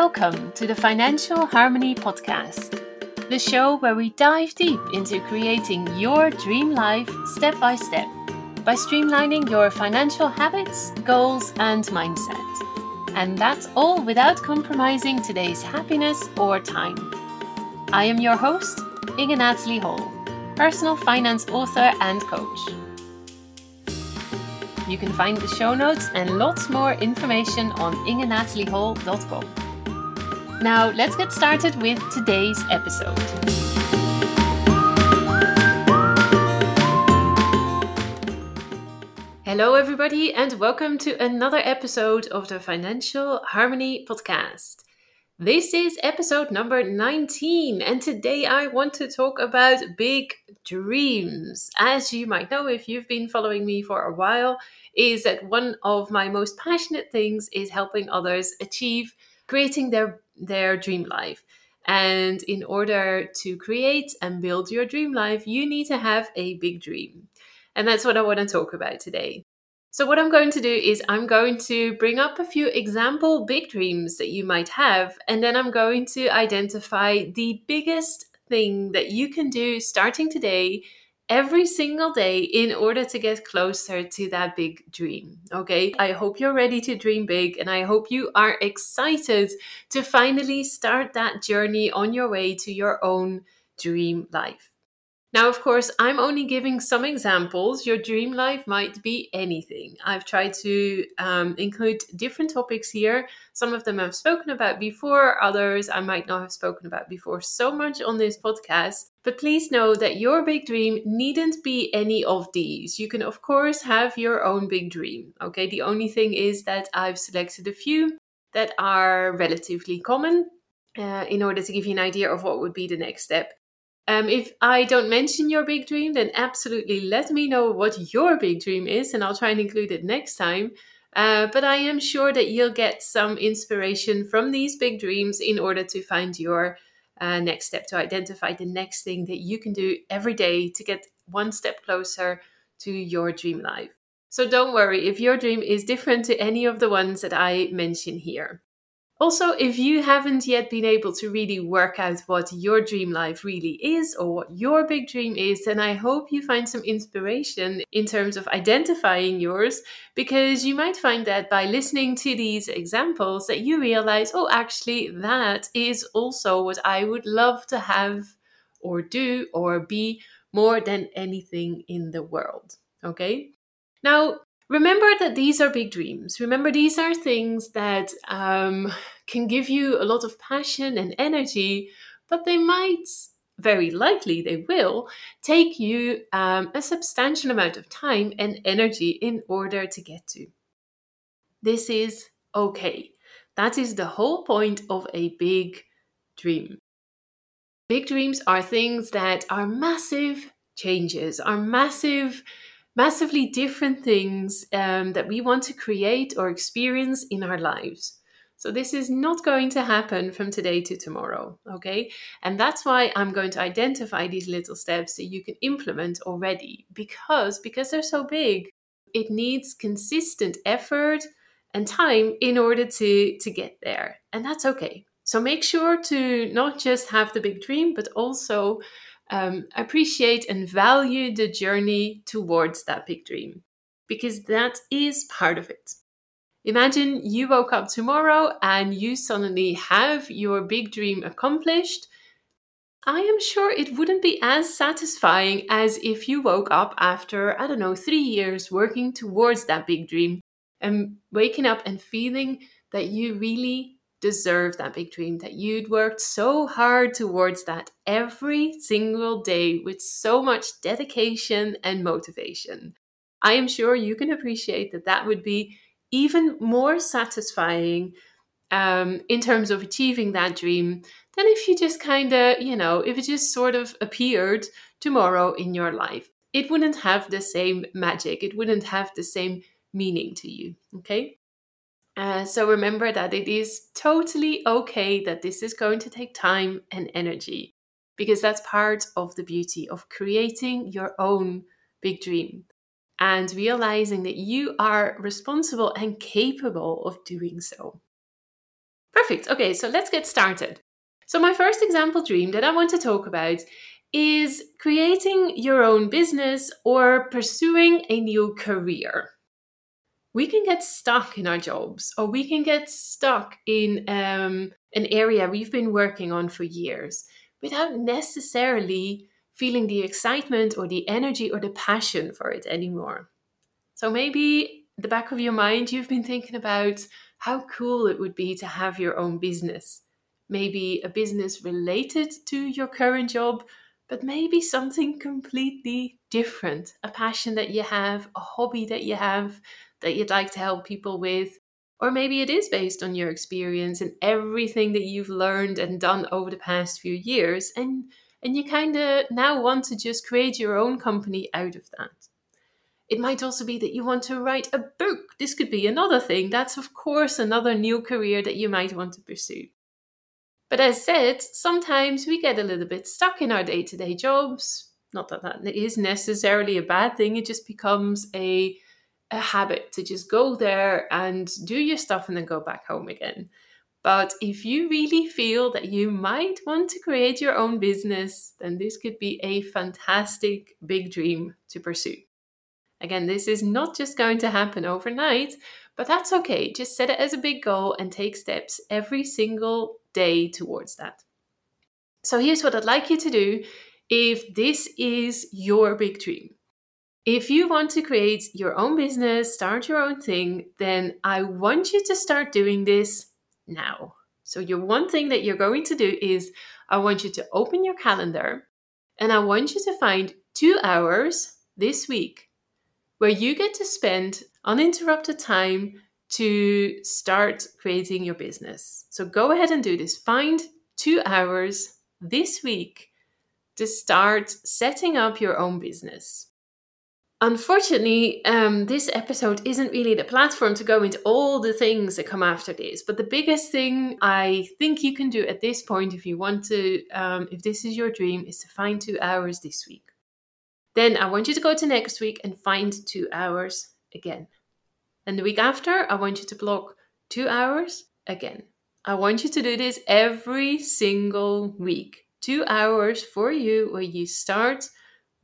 Welcome to the Financial Harmony Podcast, the show where we dive deep into creating your dream life step by step by streamlining your financial habits, goals, and mindset. And that's all without compromising today's happiness or time. I am your host, Inge Natalie Hall, personal finance author and coach. You can find the show notes and lots more information on ingenatalieHall.com. Now, let's get started with today's episode. Hello, everybody, and welcome to another episode of the Financial Harmony Podcast. This is episode number 19, and today I want to talk about big dreams. As you might know, if you've been following me for a while, is that one of my most passionate things is helping others achieve creating their their dream life. And in order to create and build your dream life, you need to have a big dream. And that's what I want to talk about today. So, what I'm going to do is I'm going to bring up a few example big dreams that you might have, and then I'm going to identify the biggest thing that you can do starting today every single day in order to get closer to that big dream. Okay. I hope you're ready to dream big and I hope you are excited to finally start that journey on your way to your own dream life. Now, of course, I'm only giving some examples. Your dream life might be anything. I've tried to um, include different topics here. Some of them I've spoken about before, others I might not have spoken about before so much on this podcast. But please know that your big dream needn't be any of these. You can, of course, have your own big dream. Okay, the only thing is that I've selected a few that are relatively common uh, in order to give you an idea of what would be the next step. Um, if I don't mention your big dream, then absolutely let me know what your big dream is, and I'll try and include it next time. Uh, but I am sure that you'll get some inspiration from these big dreams in order to find your uh, next step, to identify the next thing that you can do every day to get one step closer to your dream life. So don't worry if your dream is different to any of the ones that I mention here. Also, if you haven't yet been able to really work out what your dream life really is or what your big dream is, then I hope you find some inspiration in terms of identifying yours because you might find that by listening to these examples that you realize, oh, actually, that is also what I would love to have or do or be more than anything in the world. Okay? Now, remember that these are big dreams. Remember, these are things that um, can give you a lot of passion and energy, but they might, very likely, they will take you um, a substantial amount of time and energy in order to get to. This is okay. That is the whole point of a big dream. Big dreams are things that are massive changes, are massive massively different things um, that we want to create or experience in our lives. So, this is not going to happen from today to tomorrow, okay? And that's why I'm going to identify these little steps that you can implement already because because they're so big, it needs consistent effort and time in order to to get there. And that's okay. So make sure to not just have the big dream, but also um, appreciate and value the journey towards that big dream because that is part of it. Imagine you woke up tomorrow and you suddenly have your big dream accomplished. I am sure it wouldn't be as satisfying as if you woke up after, I don't know, three years working towards that big dream and waking up and feeling that you really deserve that big dream, that you'd worked so hard towards that every single day with so much dedication and motivation. I am sure you can appreciate that that would be even more satisfying um, in terms of achieving that dream than if you just kind of, you know, if it just sort of appeared tomorrow in your life. It wouldn't have the same magic, it wouldn't have the same meaning to you. Okay. Uh, so remember that it is totally okay that this is going to take time and energy because that's part of the beauty of creating your own big dream and realizing that you are responsible and capable of doing so. Perfect. Okay, so let's get started. So, my first example dream that I want to talk about is creating your own business or pursuing a new career. We can get stuck in our jobs or we can get stuck in um, an area we've been working on for years without necessarily feeling the excitement or the energy or the passion for it anymore. So maybe the back of your mind you've been thinking about how cool it would be to have your own business. Maybe a business related to your current job, but maybe something completely different. A passion that you have, a hobby that you have that you'd like to help people with. Or maybe it is based on your experience and everything that you've learned and done over the past few years. And, and you kind of now want to just create your own company out of that. It might also be that you want to write a book. This could be another thing. That's, of course, another new career that you might want to pursue. But as said, sometimes we get a little bit stuck in our day to day jobs. Not that that is necessarily a bad thing, it just becomes a, a habit to just go there and do your stuff and then go back home again. But if you really feel that you might want to create your own business, then this could be a fantastic big dream to pursue. Again, this is not just going to happen overnight, but that's okay. Just set it as a big goal and take steps every single day towards that. So here's what I'd like you to do if this is your big dream. If you want to create your own business, start your own thing, then I want you to start doing this now. So, your one thing that you're going to do is I want you to open your calendar and I want you to find two hours this week where you get to spend uninterrupted time to start creating your business. So go ahead and do this. Find two hours this week to start setting up your own business. Unfortunately, um, this episode isn't really the platform to go into all the things that come after this. But the biggest thing I think you can do at this point, if you want to, um, if this is your dream, is to find two hours this week. Then I want you to go to next week and find two hours again. And the week after, I want you to block two hours again. I want you to do this every single week. Two hours for you where you start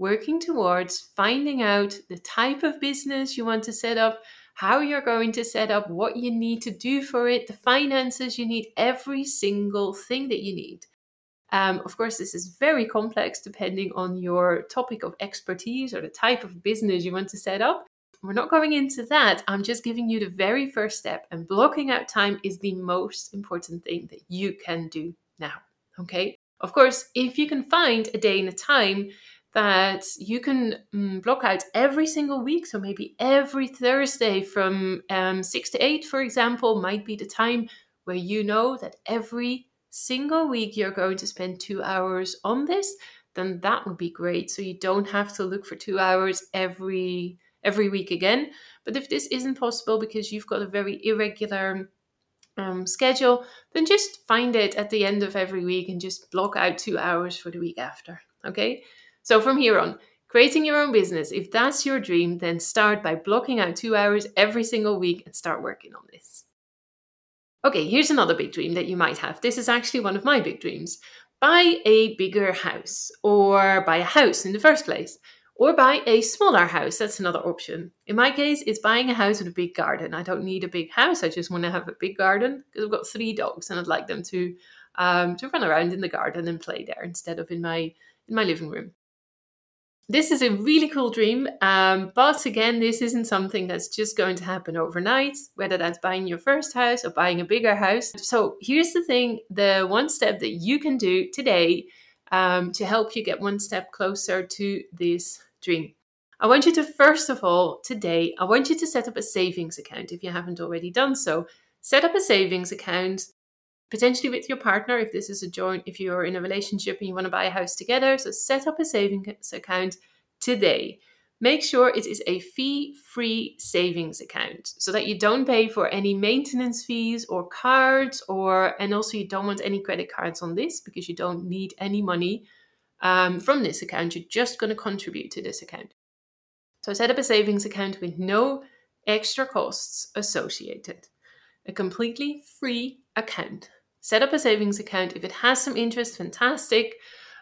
working towards finding out the type of business you want to set up, how you're going to set up, what you need to do for it, the finances you need, every single thing that you need. Um, of course, this is very complex depending on your topic of expertise or the type of business you want to set up. We're not going into that. I'm just giving you the very first step, and blocking out time is the most important thing that you can do now. Okay. Of course, if you can find a day and a time that you can um, block out every single week, so maybe every Thursday from um, six to eight, for example, might be the time where you know that every single week you're going to spend two hours on this, then that would be great. So you don't have to look for two hours every every week again. But if this isn't possible because you've got a very irregular um, schedule, then just find it at the end of every week and just block out two hours for the week after. Okay. So from here on, creating your own business, if that's your dream, then start by blocking out two hours every single week and start working on this. Okay, here's another big dream that you might have. This is actually one of my big dreams. Buy a bigger house, or buy a house in the first place, or buy a smaller house. That's another option. In my case, it's buying a house with a big garden. I don't need a big house. I just want to have a big garden because I've got three dogs and I'd like them to um, to run around in the garden and play there instead of in my in my living room this is a really cool dream. Um, but again, this isn't something that's just going to happen overnight, whether that's buying your first house or buying a bigger house. So here's the thing the one step that you can do today um, to help you get one step closer to this dream. I want you to, first of all, today, I want you to set up a savings account if you haven't already done so. Set up a savings account potentially with your partner if this is a joint if you're in a relationship and you want to buy a house together so set up a savings account today. Make sure it is a fee free savings account so that you don't pay for any maintenance fees or cards or and also you don't want any credit cards on this because you don't need any money um, from this account. You're just going to contribute to this account. So set up a savings account with no extra costs associated. A completely free account. Set up a savings account. If it has some interest, fantastic.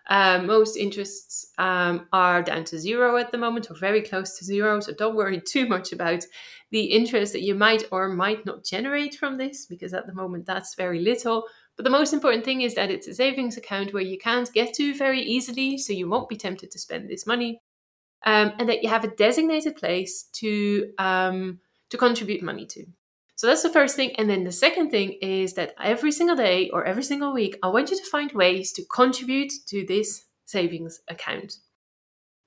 Uh, most interests um, are down to zero at the moment or very close to zero. So don't worry too much about the interest that you might or might not generate from this because at the moment that's very little. But the most important thing is that it's a savings account where you can't get to very easily, so you won't be tempted to spend this money, um, and that you have a designated place to um, to contribute money to. So that's the first thing. And then the second thing is that every single day or every single week, I want you to find ways to contribute to this savings account.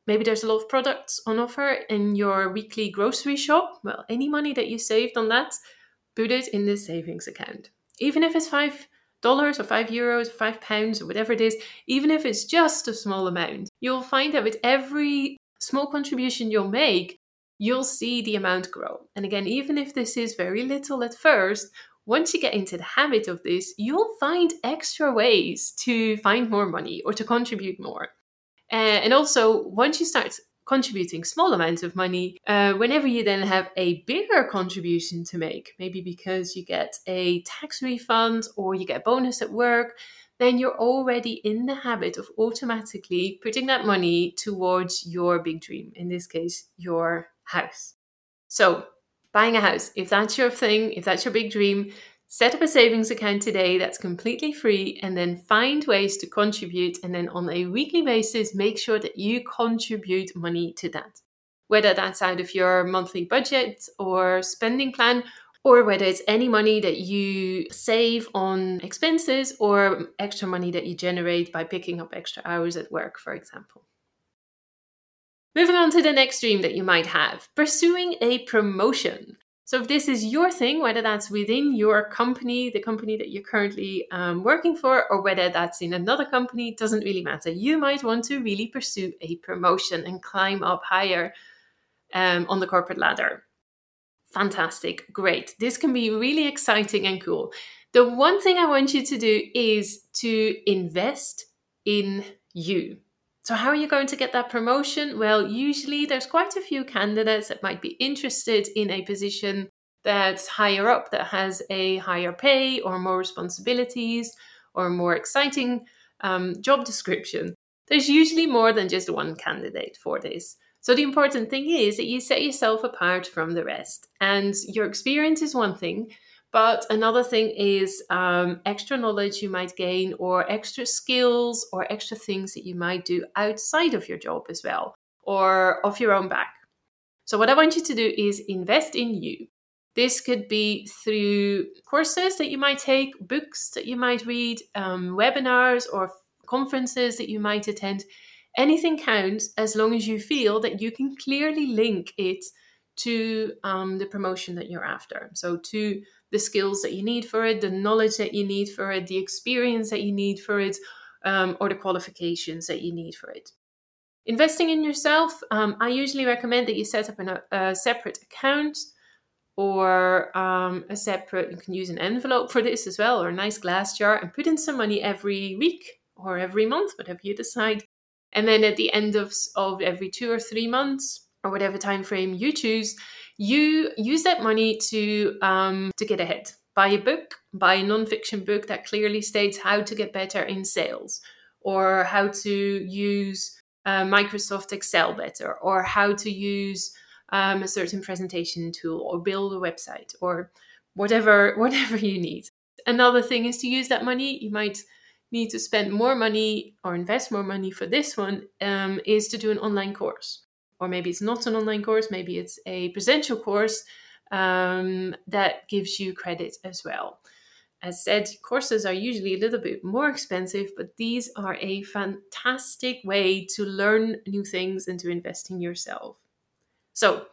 Maybe there's a lot of products on offer in your weekly grocery shop. Well, any money that you saved on that, put it in this savings account. Even if it's five dollars or five euros, or five pounds, or whatever it is, even if it's just a small amount, you'll find that with every small contribution you'll make, you'll see the amount grow. And again, even if this is very little at first, once you get into the habit of this, you'll find extra ways to find more money or to contribute more. Uh, and also, once you start contributing small amounts of money, uh, whenever you then have a bigger contribution to make, maybe because you get a tax refund or you get a bonus at work, then you're already in the habit of automatically putting that money towards your big dream, in this case, your house. So, buying a house, if that's your thing, if that's your big dream, set up a savings account today that's completely free and then find ways to contribute. And then on a weekly basis, make sure that you contribute money to that. Whether that's out of your monthly budget or spending plan, or whether it's any money that you save on expenses or extra money that you generate by picking up extra hours at work, for example. Moving on to the next dream that you might have pursuing a promotion. So, if this is your thing, whether that's within your company, the company that you're currently um, working for, or whether that's in another company, doesn't really matter. You might want to really pursue a promotion and climb up higher um, on the corporate ladder. Fantastic, great. This can be really exciting and cool. The one thing I want you to do is to invest in you. So, how are you going to get that promotion? Well, usually there's quite a few candidates that might be interested in a position that's higher up, that has a higher pay or more responsibilities or more exciting um, job description. There's usually more than just one candidate for this. So, the important thing is that you set yourself apart from the rest. And your experience is one thing, but another thing is um, extra knowledge you might gain, or extra skills, or extra things that you might do outside of your job as well, or off your own back. So, what I want you to do is invest in you. This could be through courses that you might take, books that you might read, um, webinars, or conferences that you might attend. Anything counts as long as you feel that you can clearly link it to um, the promotion that you're after. So, to the skills that you need for it, the knowledge that you need for it, the experience that you need for it, um, or the qualifications that you need for it. Investing in yourself, um, I usually recommend that you set up an, a separate account or um, a separate, you can use an envelope for this as well, or a nice glass jar, and put in some money every week or every month, whatever you decide. And then at the end of, of every two or three months, or whatever time frame you choose, you use that money to um, to get ahead. Buy a book, buy a nonfiction book that clearly states how to get better in sales, or how to use uh, Microsoft Excel better, or how to use um, a certain presentation tool, or build a website, or whatever whatever you need. Another thing is to use that money. You might need to spend more money or invest more money for this one um, is to do an online course or maybe it's not an online course, maybe it's a presential course um, that gives you credit as well. As said, courses are usually a little bit more expensive, but these are a fantastic way to learn new things and to invest in yourself. So,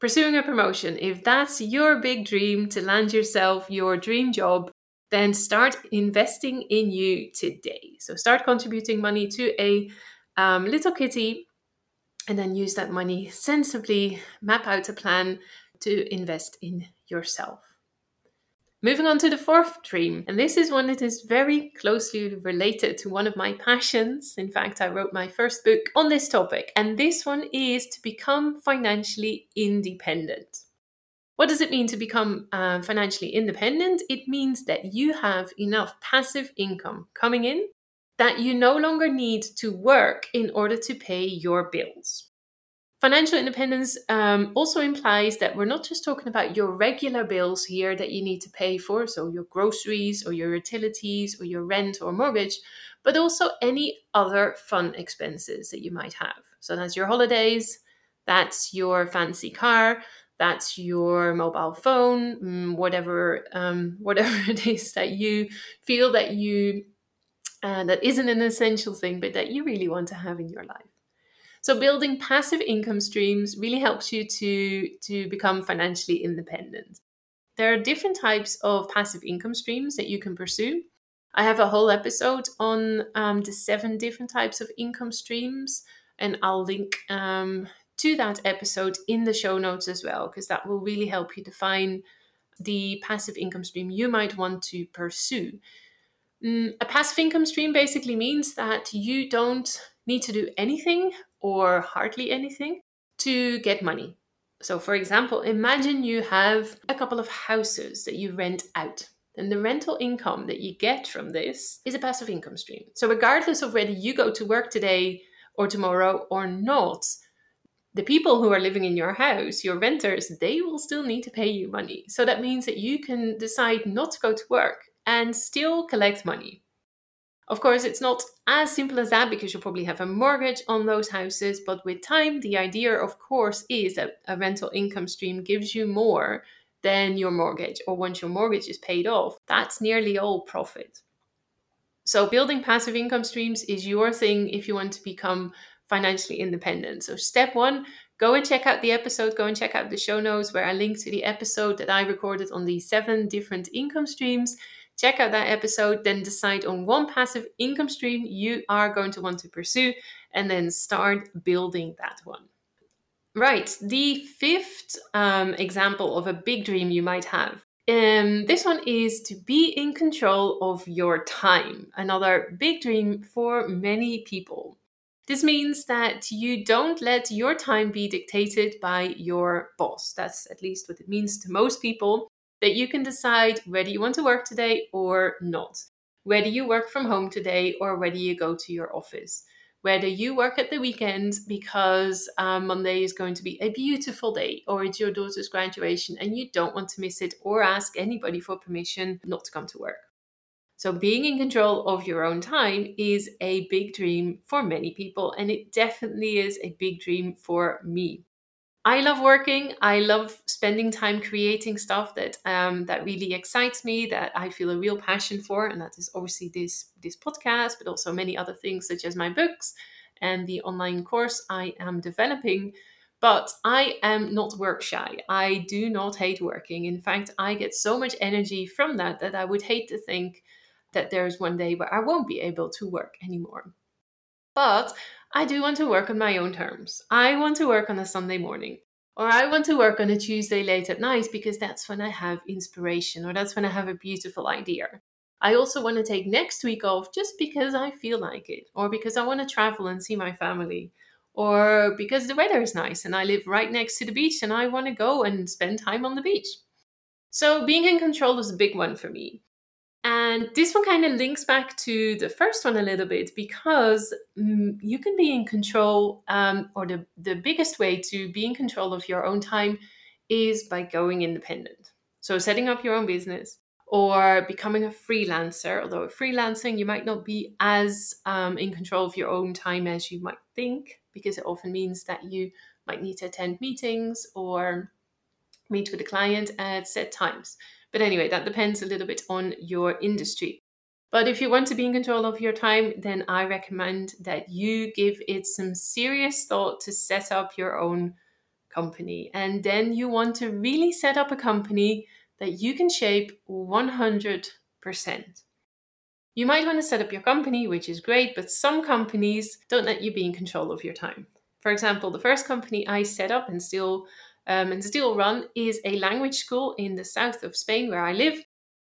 pursuing a promotion, if that's your big dream to land yourself your dream job, then start investing in you today. So, start contributing money to a um, little kitty and then use that money sensibly, map out a plan to invest in yourself. Moving on to the fourth dream, and this is one that is very closely related to one of my passions. In fact, I wrote my first book on this topic, and this one is to become financially independent. What does it mean to become uh, financially independent? It means that you have enough passive income coming in that you no longer need to work in order to pay your bills. Financial independence um, also implies that we're not just talking about your regular bills here that you need to pay for, so your groceries or your utilities or your rent or mortgage, but also any other fun expenses that you might have. So that's your holidays, that's your fancy car, that's your mobile phone, mm, whatever um, whatever it is that you feel that you uh, that isn't an essential thing, but that you really want to have in your life. So building passive income streams really helps you to to become financially independent. There are different types of passive income streams that you can pursue. I have a whole episode on um, the seven different types of income streams, and I'll link um, to that episode in the show notes as well, because that will really help you define the passive income stream you might want to pursue. Mm, a passive income stream basically means that you don't need to do anything or hardly anything to get money. So, for example, imagine you have a couple of houses that you rent out. And the rental income that you get from this is a passive income stream. So, regardless of whether you go to work today or tomorrow or not, the people who are living in your house, your renters, they will still need to pay you money. So that means that you can decide not to go to work and still collect money. Of course, it's not as simple as that because you probably have a mortgage on those houses, but with time, the idea, of course, is that a rental income stream gives you more than your mortgage, or once your mortgage is paid off, that's nearly all profit. So, building passive income streams is your thing if you want to become financially independent. So, step one, go and check out the episode, go and check out the show notes where I link to the episode that I recorded on the seven different income streams. Check out that episode, then decide on one passive income stream you are going to want to pursue, and then start building that one. Right, the fifth um, example of a big dream you might have um, this one is to be in control of your time, another big dream for many people. This means that you don't let your time be dictated by your boss. That's at least what it means to most people. That you can decide whether you want to work today or not, whether you work from home today or whether you go to your office, whether you work at the weekend because um, Monday is going to be a beautiful day or it's your daughter's graduation and you don't want to miss it or ask anybody for permission not to come to work. So, being in control of your own time is a big dream for many people, and it definitely is a big dream for me. I love working. I love spending time creating stuff that um, that really excites me, that I feel a real passion for, and that is obviously this this podcast, but also many other things such as my books and the online course I am developing. But I am not work shy. I do not hate working. In fact, I get so much energy from that that I would hate to think that there's one day where I won't be able to work anymore. But I do want to work on my own terms. I want to work on a Sunday morning, or I want to work on a Tuesday late at night because that's when I have inspiration, or that's when I have a beautiful idea. I also want to take next week off just because I feel like it, or because I want to travel and see my family, or because the weather is nice and I live right next to the beach and I want to go and spend time on the beach. So, being in control is a big one for me. And this one kind of links back to the first one a little bit because um, you can be in control, um, or the, the biggest way to be in control of your own time is by going independent. So, setting up your own business or becoming a freelancer. Although freelancing, you might not be as um, in control of your own time as you might think, because it often means that you might need to attend meetings or meet with a client at set times. But anyway, that depends a little bit on your industry. But if you want to be in control of your time, then I recommend that you give it some serious thought to set up your own company. And then you want to really set up a company that you can shape 100%. You might want to set up your company, which is great, but some companies don't let you be in control of your time. For example, the first company I set up and still um, and still run is a language school in the south of Spain where I live.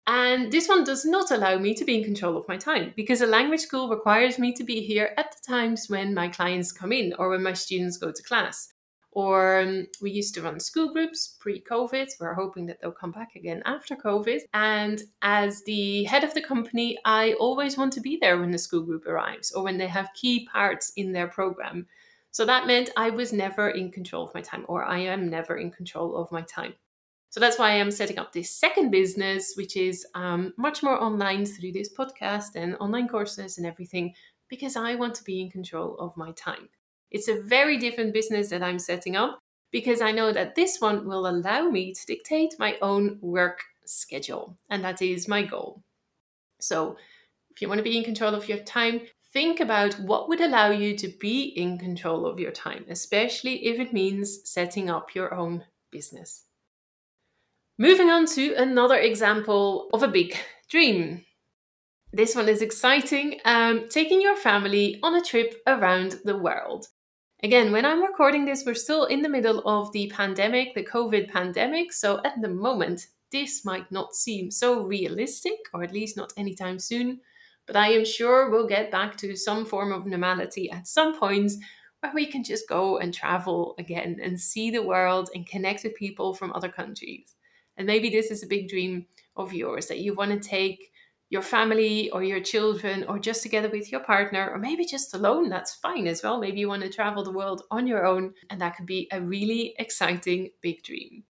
And this one does not allow me to be in control of my time because a language school requires me to be here at the times when my clients come in or when my students go to class. Or um, we used to run school groups pre COVID. We're hoping that they'll come back again after COVID. And as the head of the company, I always want to be there when the school group arrives or when they have key parts in their program. So that meant I was never in control of my time, or I am never in control of my time. So that's why I'm setting up this second business, which is um, much more online through this podcast and online courses and everything, because I want to be in control of my time. It's a very different business that I'm setting up because I know that this one will allow me to dictate my own work schedule. And that is my goal. So if you want to be in control of your time, think about what would allow you to be in control of your time, especially if it means setting up your own business. Moving on to another example of a big dream. This one is exciting um, taking your family on a trip around the world. Again, when I'm recording this, we're still in the middle of the pandemic, the COVID pandemic. So at the moment, this might not seem so realistic, or at least not anytime soon. But I am sure we'll get back to some form of normality at some point where we can just go and travel again and see the world and connect with people from other countries. And maybe this is a big dream of yours that you want to take your family or your children or just together with your partner or maybe just alone. That's fine as well. Maybe you want to travel the world on your own, and that could be a really exciting big dream.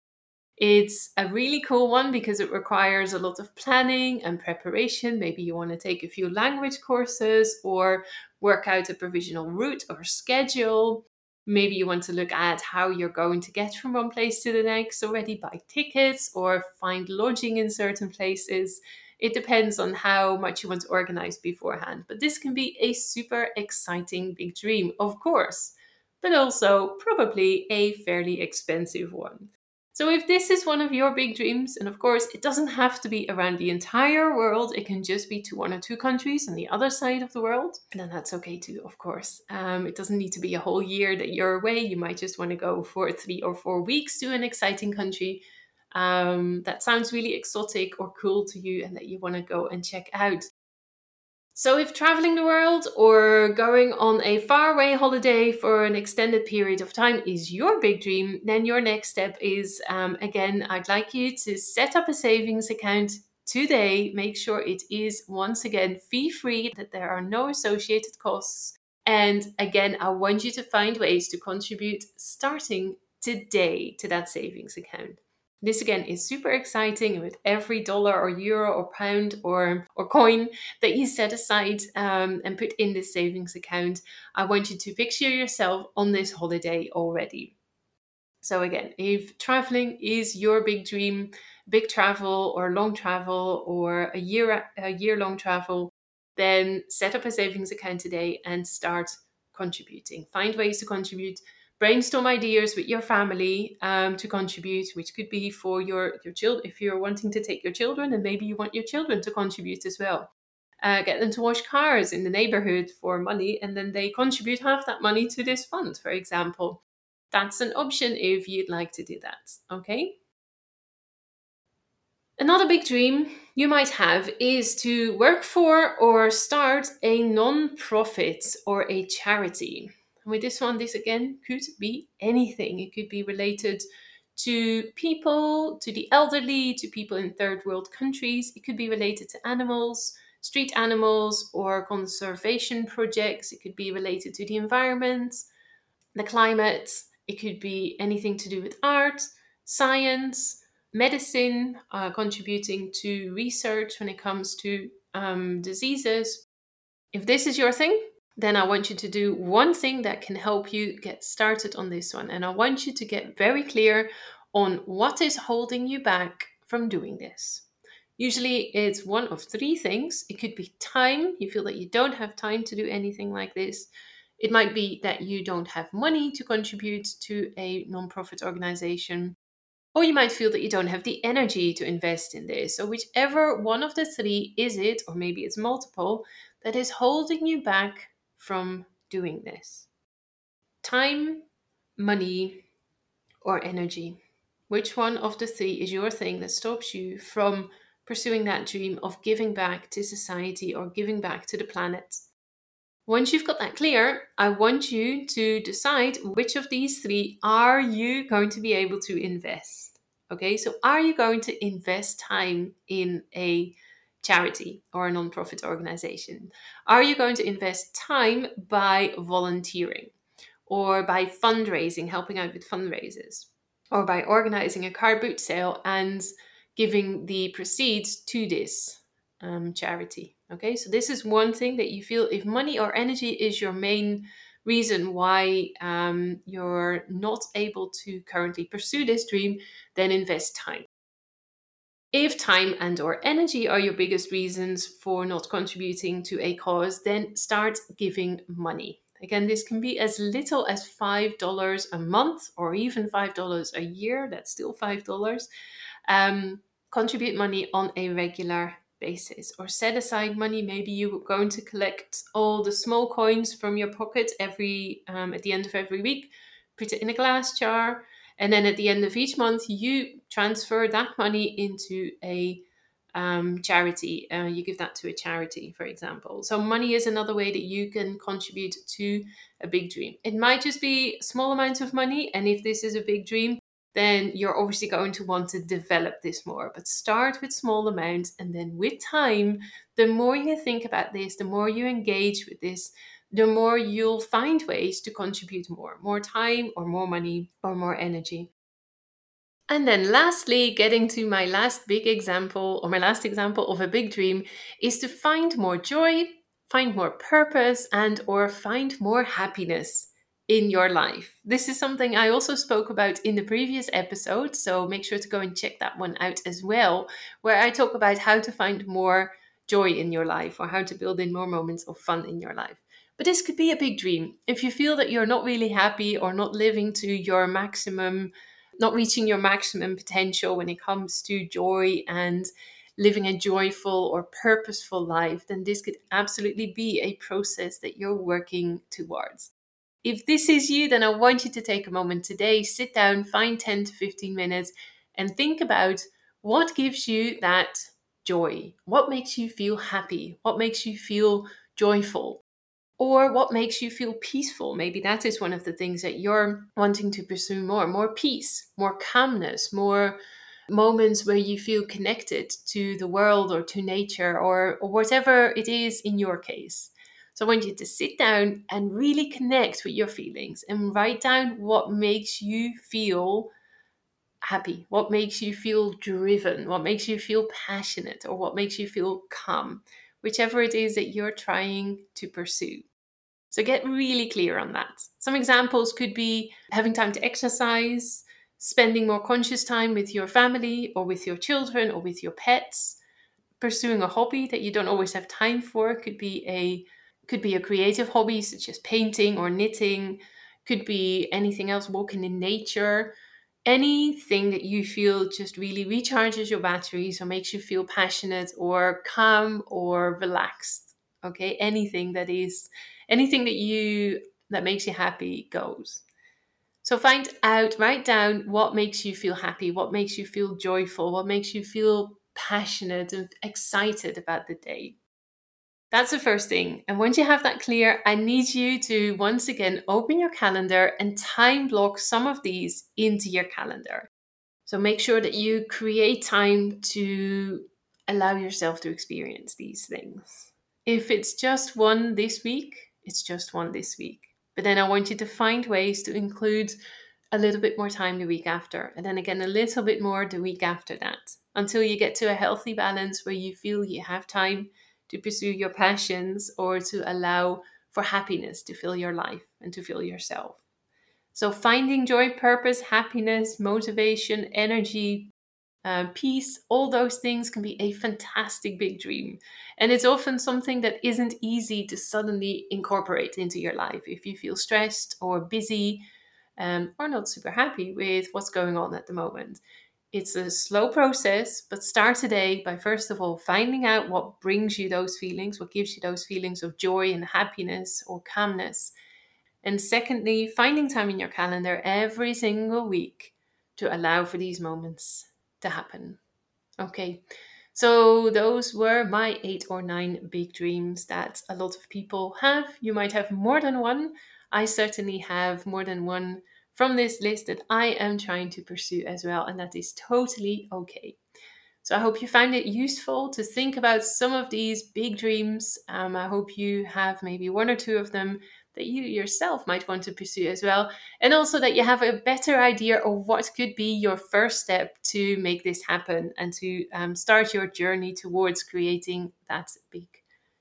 It's a really cool one because it requires a lot of planning and preparation. Maybe you want to take a few language courses or work out a provisional route or schedule. Maybe you want to look at how you're going to get from one place to the next already, buy tickets or find lodging in certain places. It depends on how much you want to organize beforehand. But this can be a super exciting big dream, of course, but also probably a fairly expensive one. So, if this is one of your big dreams, and of course, it doesn't have to be around the entire world, it can just be to one or two countries on the other side of the world, then that's okay too, of course. Um, it doesn't need to be a whole year that you're away. You might just want to go for three or four weeks to an exciting country um, that sounds really exotic or cool to you and that you want to go and check out. So, if traveling the world or going on a faraway holiday for an extended period of time is your big dream, then your next step is um, again, I'd like you to set up a savings account today. Make sure it is once again fee free, that there are no associated costs. And again, I want you to find ways to contribute starting today to that savings account. This again is super exciting with every dollar or euro or pound or, or coin that you set aside um, and put in this savings account. I want you to picture yourself on this holiday already. So, again, if traveling is your big dream, big travel or long travel or a year a year long travel, then set up a savings account today and start contributing. Find ways to contribute brainstorm ideas with your family um, to contribute, which could be for your your children if you're wanting to take your children, and maybe you want your children to contribute as well. Uh, get them to wash cars in the neighborhood for money, and then they contribute half that money to this fund, for example. That's an option if you'd like to do that. Okay. Another big dream you might have is to work for or start a non profit or a charity. With this one, this again could be anything. It could be related to people, to the elderly, to people in third world countries. It could be related to animals, street animals, or conservation projects. It could be related to the environment, the climate. It could be anything to do with art, science, medicine, uh, contributing to research when it comes to um, diseases. If this is your thing, then I want you to do one thing that can help you get started on this one. And I want you to get very clear on what is holding you back from doing this. Usually it's one of three things. It could be time, you feel that you don't have time to do anything like this. It might be that you don't have money to contribute to a nonprofit organization. Or you might feel that you don't have the energy to invest in this. So, whichever one of the three is it, or maybe it's multiple, that is holding you back from doing this? Time, money, or energy? Which one of the three is your thing that stops you from pursuing that dream of giving back to society or giving back to the planet? Once you've got that clear, I want you to decide which of these three are you going to be able to invest. Okay, so are you going to invest time in a charity or a non-profit organization? Are you going to invest time by volunteering or by fundraising, helping out with fundraisers, or by organizing a car boot sale and giving the proceeds to this um, charity? Okay, so this is one thing that you feel if money or energy is your main reason why um, you're not able to currently pursue this dream, then invest time. If time and or energy are your biggest reasons for not contributing to a cause, then start giving money. Again, this can be as little as $5 a month or even $5 a year. That's still $5. Um, contribute money on a regular basis or set aside money. Maybe you're going to collect all the small coins from your pocket every um, at the end of every week, put it in a glass jar, and then at the end of each month, you transfer that money into a um, charity. Uh, you give that to a charity, for example. So, money is another way that you can contribute to a big dream. It might just be small amounts of money. And if this is a big dream, then you're obviously going to want to develop this more. But start with small amounts. And then with time, the more you think about this, the more you engage with this, the more you'll find ways to contribute more, more time or more money or more energy. And then lastly, getting to my last big example or my last example of a big dream is to find more joy, find more purpose and or find more happiness in your life. This is something I also spoke about in the previous episode, so make sure to go and check that one out as well, where I talk about how to find more joy in your life or how to build in more moments of fun in your life. But this could be a big dream. If you feel that you're not really happy or not living to your maximum, not reaching your maximum potential when it comes to joy and living a joyful or purposeful life, then this could absolutely be a process that you're working towards. If this is you, then I want you to take a moment today, sit down, find 10 to 15 minutes, and think about what gives you that joy? What makes you feel happy? What makes you feel joyful? Or what makes you feel peaceful. Maybe that is one of the things that you're wanting to pursue more more peace, more calmness, more moments where you feel connected to the world or to nature or, or whatever it is in your case. So I want you to sit down and really connect with your feelings and write down what makes you feel happy, what makes you feel driven, what makes you feel passionate, or what makes you feel calm, whichever it is that you're trying to pursue. So get really clear on that. Some examples could be having time to exercise, spending more conscious time with your family or with your children or with your pets, pursuing a hobby that you don't always have time for could be a could be a creative hobby such as painting or knitting, could be anything else, walking in nature, anything that you feel just really recharges your batteries or makes you feel passionate or calm or relaxed. Okay, anything that is anything that you that makes you happy goes. So find out, write down what makes you feel happy, what makes you feel joyful, what makes you feel passionate and excited about the day. That's the first thing. And once you have that clear, I need you to once again open your calendar and time block some of these into your calendar. So make sure that you create time to allow yourself to experience these things. If it's just one this week, it's just one this week. But then I want you to find ways to include a little bit more time the week after, and then again a little bit more the week after that, until you get to a healthy balance where you feel you have time to pursue your passions or to allow for happiness to fill your life and to fill yourself. So, finding joy, purpose, happiness, motivation, energy, uh, peace, all those things can be a fantastic big dream. And it's often something that isn't easy to suddenly incorporate into your life if you feel stressed or busy um, or not super happy with what's going on at the moment. It's a slow process, but start today by first of all finding out what brings you those feelings, what gives you those feelings of joy and happiness or calmness. And secondly, finding time in your calendar every single week to allow for these moments to happen. Okay, So, those were my eight or nine big dreams that a lot of people have. You might have more than one. I certainly have more than one from this list that I am trying to pursue as well, and that is totally okay. So, I hope you found it useful to think about some of these big dreams. Um, I hope you have maybe one or two of them that you yourself might want to pursue as well. And also that you have a better idea of what could be your first step to make this happen and to um, start your journey towards creating that big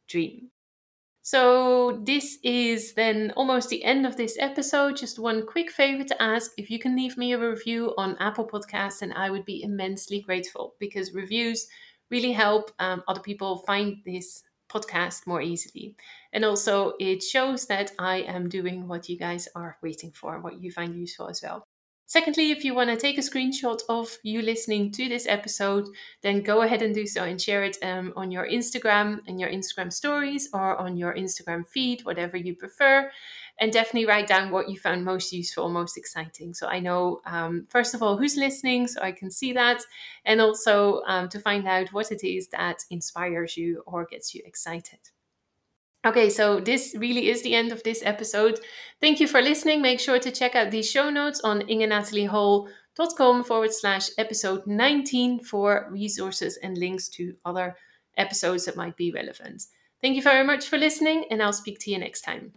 dream. So, this is then almost the end of this episode. Just one quick favor to ask if you can leave me a review on Apple Podcasts, and I would be immensely grateful because reviews really help um, other people find this podcast more easily. And also, it shows that I am doing what you guys are waiting for, what you find useful as well. Secondly, if you want to take a screenshot of you listening to this episode, then go ahead and do so and share it um, on your Instagram and your Instagram stories or on your Instagram feed, whatever you prefer. And definitely write down what you found most useful, most exciting. So I know, um, first of all, who's listening, so I can see that. And also um, to find out what it is that inspires you or gets you excited. Okay, so this really is the end of this episode. Thank you for listening. Make sure to check out the show notes on ingenataliehol.com forward slash episode 19 for resources and links to other episodes that might be relevant. Thank you very much for listening, and I'll speak to you next time.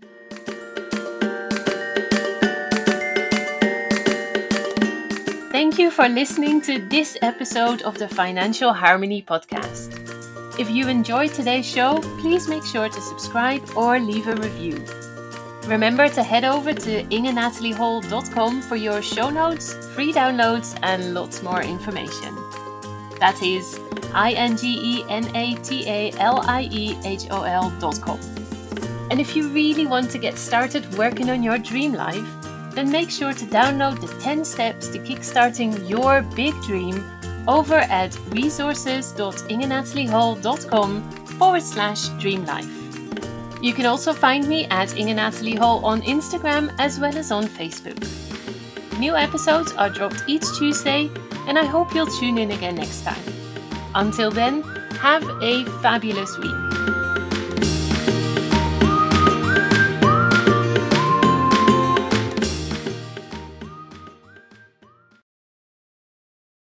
Thank you for listening to this episode of the Financial Harmony Podcast. If you enjoyed today's show, please make sure to subscribe or leave a review. Remember to head over to ingenataliehol.com for your show notes, free downloads, and lots more information. That is I N G E N A T A L I E H O L.com. And if you really want to get started working on your dream life, then make sure to download the 10 steps to kickstarting your big dream over at resources.ingenataliehol.com forward slash dreamlife. You can also find me at Inge Natalie Hol on Instagram as well as on Facebook. New episodes are dropped each Tuesday, and I hope you'll tune in again next time. Until then, have a fabulous week.